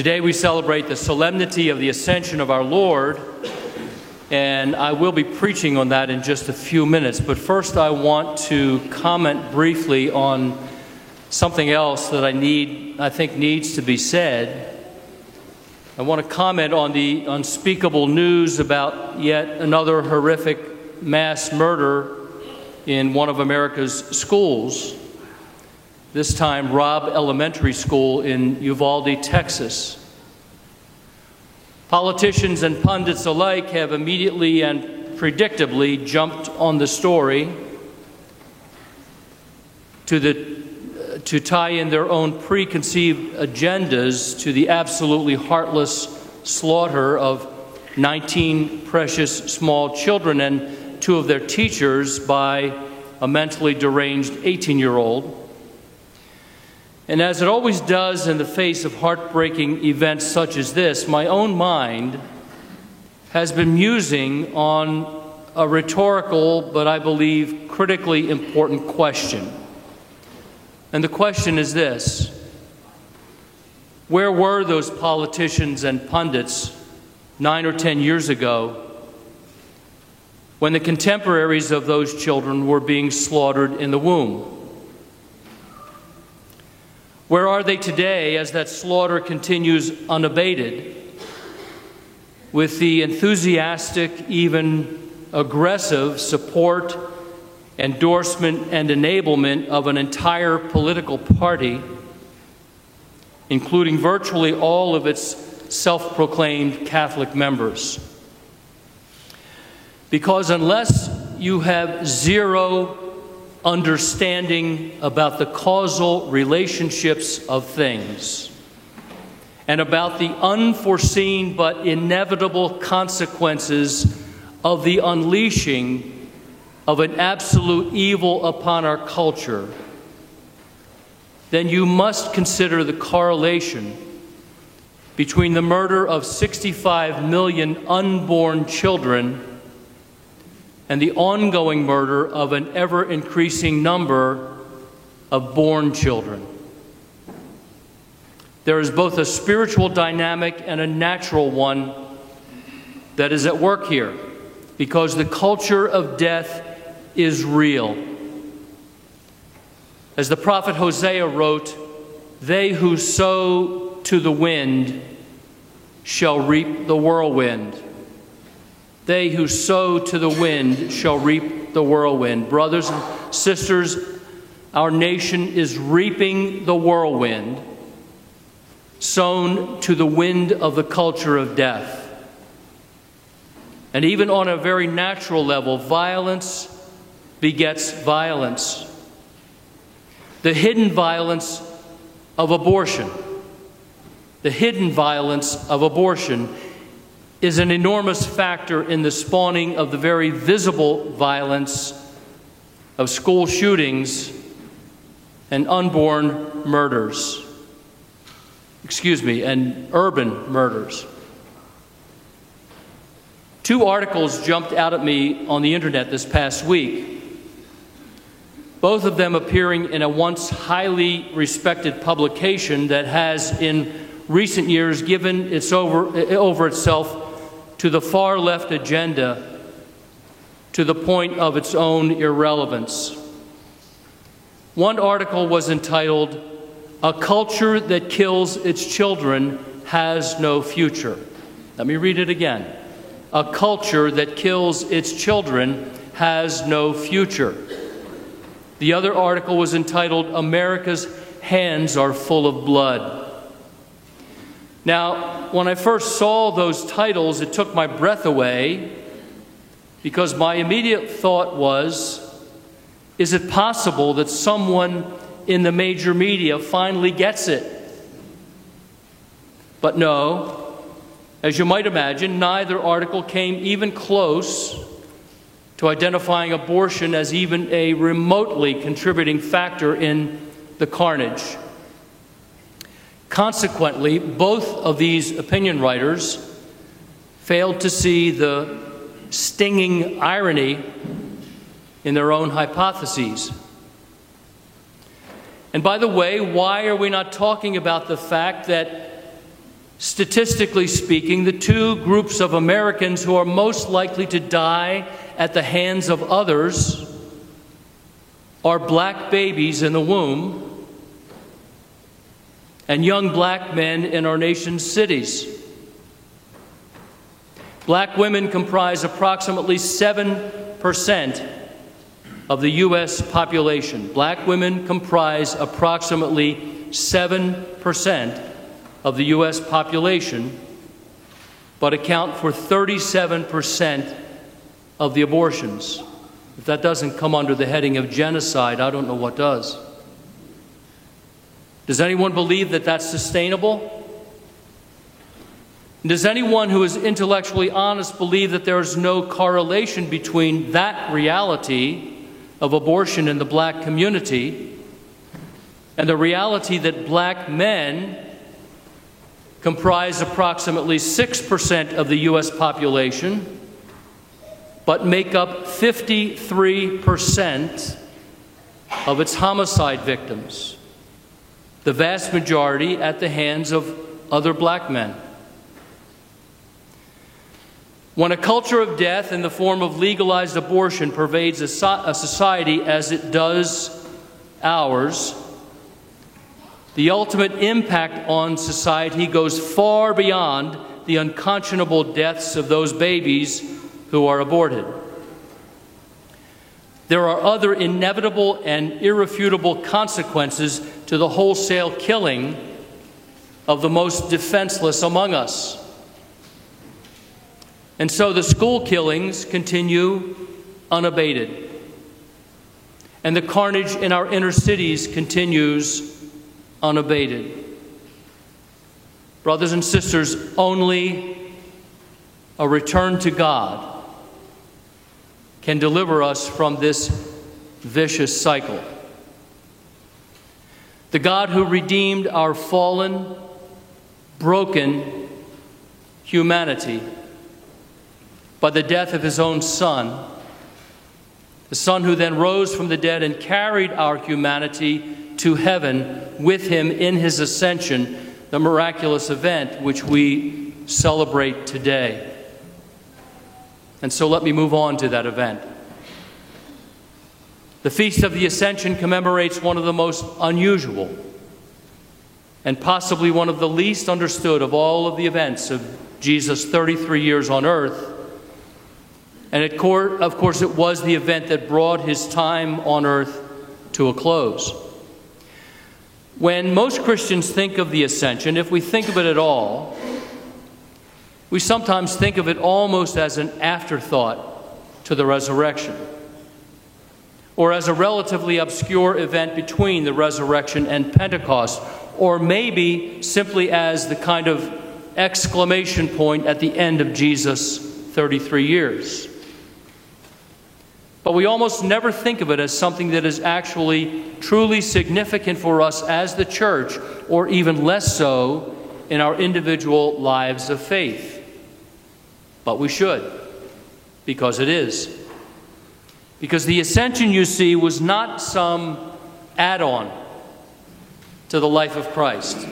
Today we celebrate the solemnity of the ascension of our Lord, and I will be preaching on that in just a few minutes. But first, I want to comment briefly on something else that I need, I think, needs to be said. I want to comment on the unspeakable news about yet another horrific mass murder in one of America's schools this time Robb Elementary School in Uvalde, Texas. Politicians and pundits alike have immediately and predictably jumped on the story to, the, to tie in their own preconceived agendas to the absolutely heartless slaughter of 19 precious small children and two of their teachers by a mentally deranged 18 year old. And as it always does in the face of heartbreaking events such as this, my own mind has been musing on a rhetorical, but I believe critically important question. And the question is this Where were those politicians and pundits nine or ten years ago when the contemporaries of those children were being slaughtered in the womb? Where are they today as that slaughter continues unabated? With the enthusiastic, even aggressive support, endorsement, and enablement of an entire political party, including virtually all of its self proclaimed Catholic members. Because unless you have zero understanding about the causal relationships of things and about the unforeseen but inevitable consequences of the unleashing of an absolute evil upon our culture, then you must consider the correlation between the murder of 65 million unborn children and the ongoing murder of an ever increasing number of born children. There is both a spiritual dynamic and a natural one that is at work here because the culture of death is real. As the prophet Hosea wrote, they who sow to the wind shall reap the whirlwind. They who sow to the wind shall reap the whirlwind. Brothers and sisters, our nation is reaping the whirlwind sown to the wind of the culture of death. And even on a very natural level, violence begets violence. The hidden violence of abortion, the hidden violence of abortion is an enormous factor in the spawning of the very visible violence of school shootings and unborn murders. Excuse me, and urban murders. Two articles jumped out at me on the internet this past week, both of them appearing in a once highly respected publication that has, in recent years, given its over, over itself to the far left agenda to the point of its own irrelevance. One article was entitled, A Culture That Kills Its Children Has No Future. Let me read it again. A culture that kills its children has no future. The other article was entitled, America's Hands Are Full of Blood. Now, when I first saw those titles, it took my breath away because my immediate thought was is it possible that someone in the major media finally gets it? But no, as you might imagine, neither article came even close to identifying abortion as even a remotely contributing factor in the carnage. Consequently, both of these opinion writers failed to see the stinging irony in their own hypotheses. And by the way, why are we not talking about the fact that Statistically speaking, the two groups of Americans who are most likely to die at the hands of others are black babies in the womb and young black men in our nation's cities. Black women comprise approximately 7% of the U.S. population. Black women comprise approximately 7% of the U.S. population, but account for 37% of the abortions. If that doesn't come under the heading of genocide, I don't know what does. Does anyone believe that that's sustainable? Does anyone who is intellectually honest believe that there is no correlation between that reality of abortion in the black community and the reality that black men comprise approximately 6% of the U.S. population, but make up 53% of its homicide victims, the vast majority at the hands of other black men. When a culture of death in the form of legalized abortion pervades a, society as it does ours, the ultimate impact on society goes far beyond the unconscionable deaths of those babies who are aborted. There are other inevitable and irrefutable consequences to the wholesale killing of the most defenseless among us. And so the school killings continue unabated. And the carnage in our inner cities continues unabated. Brothers and sisters, only a return to God can deliver us from this vicious cycle. The God who redeemed our fallen, broken humanity by the death of his own Son, the Son who then rose from the dead and carried our humanity to heaven with him in his ascension, the miraculous event which we celebrate today. And so let me move on to that event. The Feast of the Ascension commemorates one of the most unusual and possibly one of the least understood of all of the events of Jesus' 33 years on earth. And it, of course, it was the event that brought his time on earth to a close. When most Christians think of the ascension, if we think of it at all, we sometimes think of it almost as an afterthought to the resurrection, or as a relatively obscure event between the resurrection and Pentecost, or maybe simply as the kind of exclamation point at the end of Jesus' 33 years. But we almost never think of it as something that is actually truly significant for us as the church, or even less so in our individual lives of faith. But we should, because it is. Because the ascension, you see, was not some add on to the life of Christ.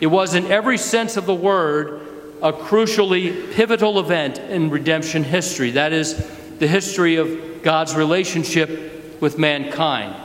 It was, in every sense of the word, a crucially pivotal event in redemption history. That is, the history of God's relationship with mankind.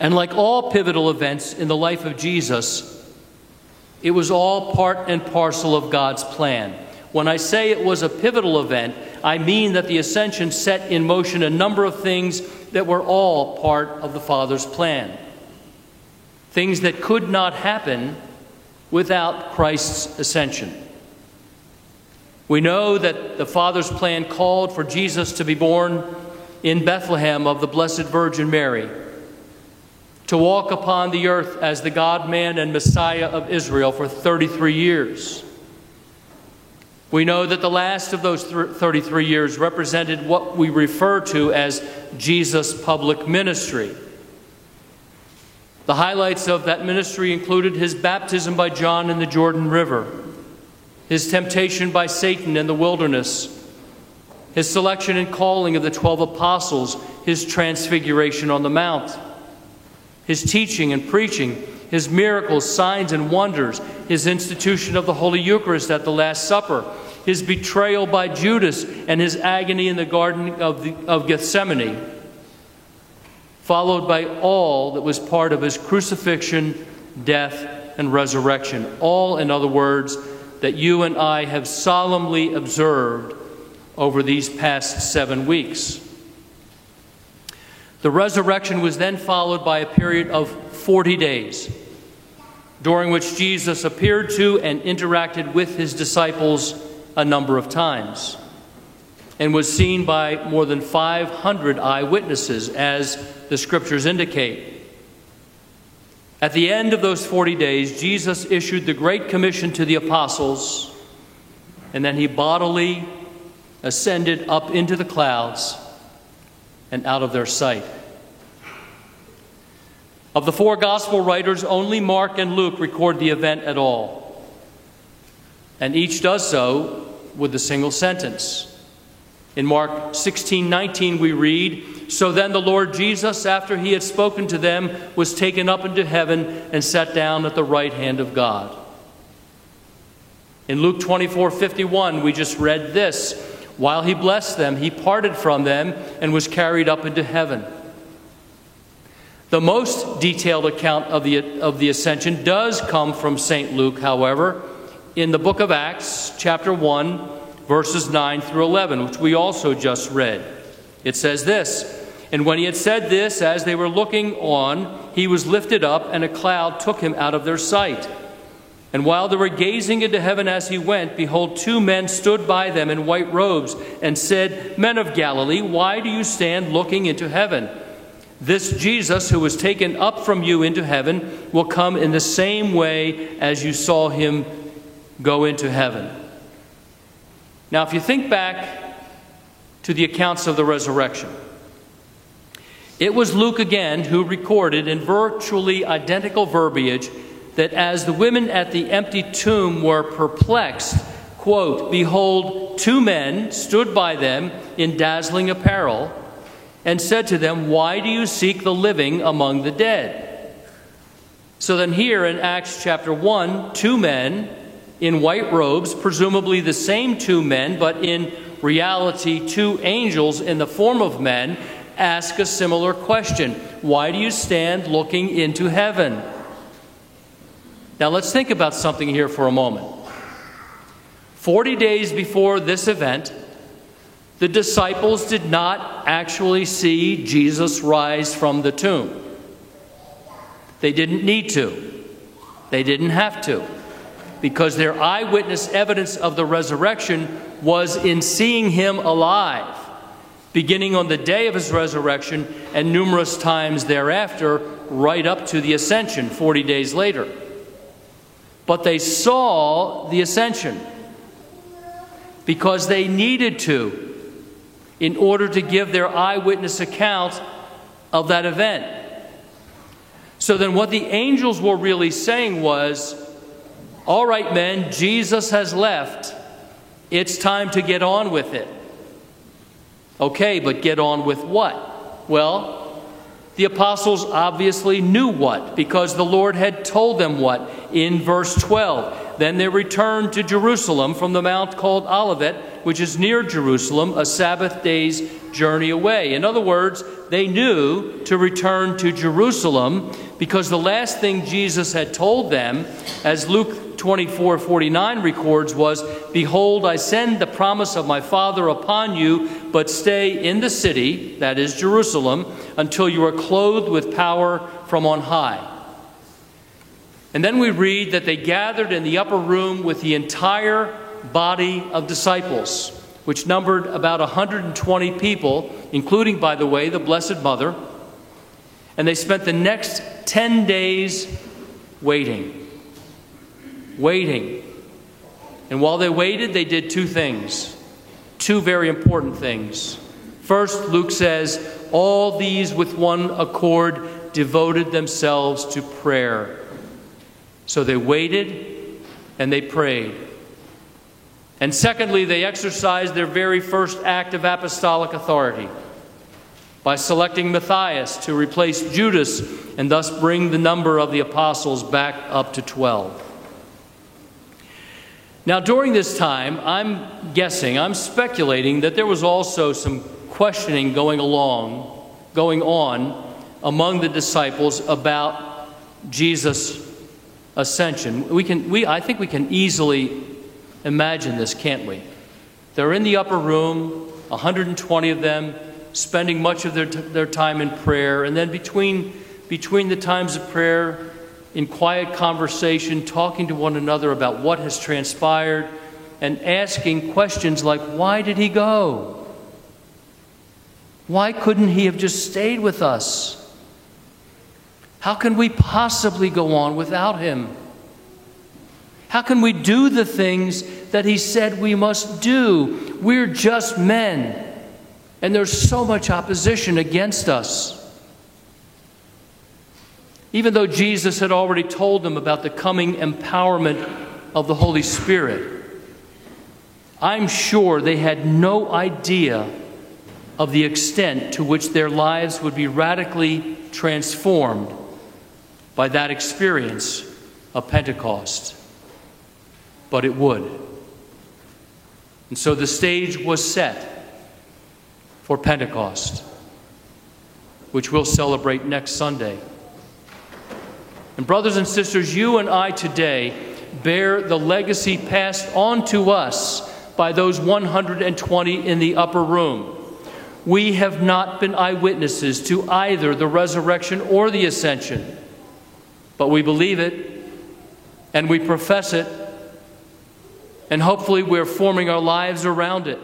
And like all pivotal events in the life of Jesus, it was all part and parcel of God's plan. When I say it was a pivotal event, I mean that the ascension set in motion a number of things that were all part of the Father's plan. Things that could not happen without Christ's ascension. We know that the Father's plan called for Jesus to be born in Bethlehem of the Blessed Virgin Mary, to walk upon the earth as the God man and Messiah of Israel for 33 years. We know that the last of those 33 years represented what we refer to as Jesus' public ministry. The highlights of that ministry included his baptism by John in the Jordan River his temptation by Satan in the wilderness, his selection and calling of the 12 apostles, his transfiguration on the Mount, his teaching and preaching, his miracles, signs, and wonders, his institution of the Holy Eucharist at the Last Supper, his betrayal by Judas, and his agony in the Garden of, the, of Gethsemane, followed by all that was part of his crucifixion, death, and resurrection. All, in other words, that you and I have solemnly observed over these past seven weeks. The resurrection was then followed by a period of 40 days, during which Jesus appeared to and interacted with his disciples a number of times and was seen by more than 500 eyewitnesses, as the scriptures indicate. At the end of those 40 days, Jesus issued the Great Commission to the apostles, and then he bodily ascended up into the clouds and out of their sight. Of the four gospel writers, only Mark and Luke record the event at all. And each does so with a single sentence. In Mark 16 19, we read, So then the Lord Jesus, after he had spoken to them, was taken up into heaven and sat down at the right hand of God. In Luke 24 51, we just read this While he blessed them, he parted from them and was carried up into heaven. The most detailed account of the, of the ascension does come from St. Luke, however, in the book of Acts, chapter 1, verses 9 through 11, which we also just read. It says this And when he had said this, as they were looking on, he was lifted up, and a cloud took him out of their sight. And while they were gazing into heaven as he went, behold, two men stood by them in white robes and said, Men of Galilee, why do you stand looking into heaven? This Jesus, who was taken up from you into heaven, will come in the same way as you saw him go into heaven. Now, if you think back to the accounts of the resurrection, it was Luke again who recorded in virtually identical verbiage that as the women at the empty tomb were perplexed, quote, Behold, two men stood by them in dazzling apparel and said to them, Why do you seek the living among the dead? So then, here in Acts chapter 1, two men in white robes, presumably the same two men, but in reality, two angels in the form of men, ask a similar question Why do you stand looking into heaven? Now, let's think about something here for a moment. Forty days before this event, the disciples did not actually see Jesus rise from the tomb. They didn't need to, they didn't have to, because their eyewitness evidence of the resurrection was in seeing him alive, beginning on the day of his resurrection and numerous times thereafter, right up to the ascension 40 days later. But they saw the ascension because they needed to in order to give their eyewitness account of that event. So then, what the angels were really saying was, All right, men, Jesus has left. It's time to get on with it. Okay, but get on with what? Well, the apostles obviously knew what because the Lord had told them what in verse 12. Then they returned to Jerusalem from the mount called Olivet, which is near Jerusalem, a Sabbath day's journey away. In other words, they knew to return to Jerusalem because the last thing Jesus had told them, as Luke 24 49 records, was Behold, I send the promise of my Father upon you, but stay in the city, that is Jerusalem, until you are clothed with power from on high. And then we read that they gathered in the upper room with the entire body of disciples, which numbered about 120 people, including, by the way, the Blessed Mother. And they spent the next 10 days waiting. Waiting. And while they waited, they did two things, two very important things. First, Luke says, all these with one accord devoted themselves to prayer. So they waited and they prayed. And secondly, they exercised their very first act of apostolic authority. by selecting Matthias to replace Judas and thus bring the number of the apostles back up to 12. Now, during this time, I'm guessing, I'm speculating that there was also some questioning going along, going on among the disciples about Jesus' ascension. We can, we, I think we can easily imagine this, can't we? They're in the upper room, 120 of them, spending much of their, their time in prayer. And then between, between the times of prayer, in quiet conversation, talking to one another about what has transpired, and asking questions like, Why did he go? Why couldn't he have just stayed with us? How can we possibly go on without him? How can we do the things that he said we must do? We're just men. And there's so much opposition against us. Even though Jesus had already told them about the coming empowerment of the Holy Spirit, I'm sure they had no idea of the extent to which their lives would be radically transformed by that experience of Pentecost. But it would. And so the stage was set for Pentecost, which we'll celebrate next Sunday. And, brothers and sisters, you and I today bear the legacy passed on to us by those 120 in the upper room. We have not been eyewitnesses to either the resurrection or the ascension, but we believe it and we profess it, and hopefully we're forming our lives around it.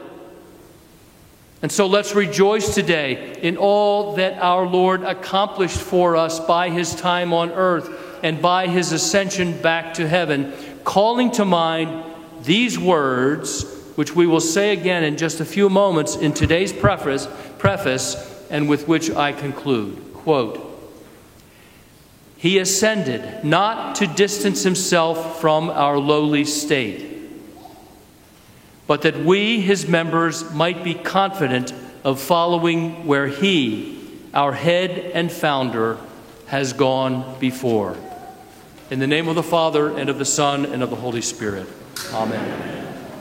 And so let's rejoice today in all that our Lord accomplished for us by his time on earth and by his ascension back to heaven, calling to mind these words, which we will say again in just a few moments in today's preface, preface and with which I conclude. Quote, he ascended not to distance himself from our lowly state but that we, his members, might be confident of following where he, our head and founder, has gone before. In the name of the Father, and of the Son, and of the Holy Spirit. Amen.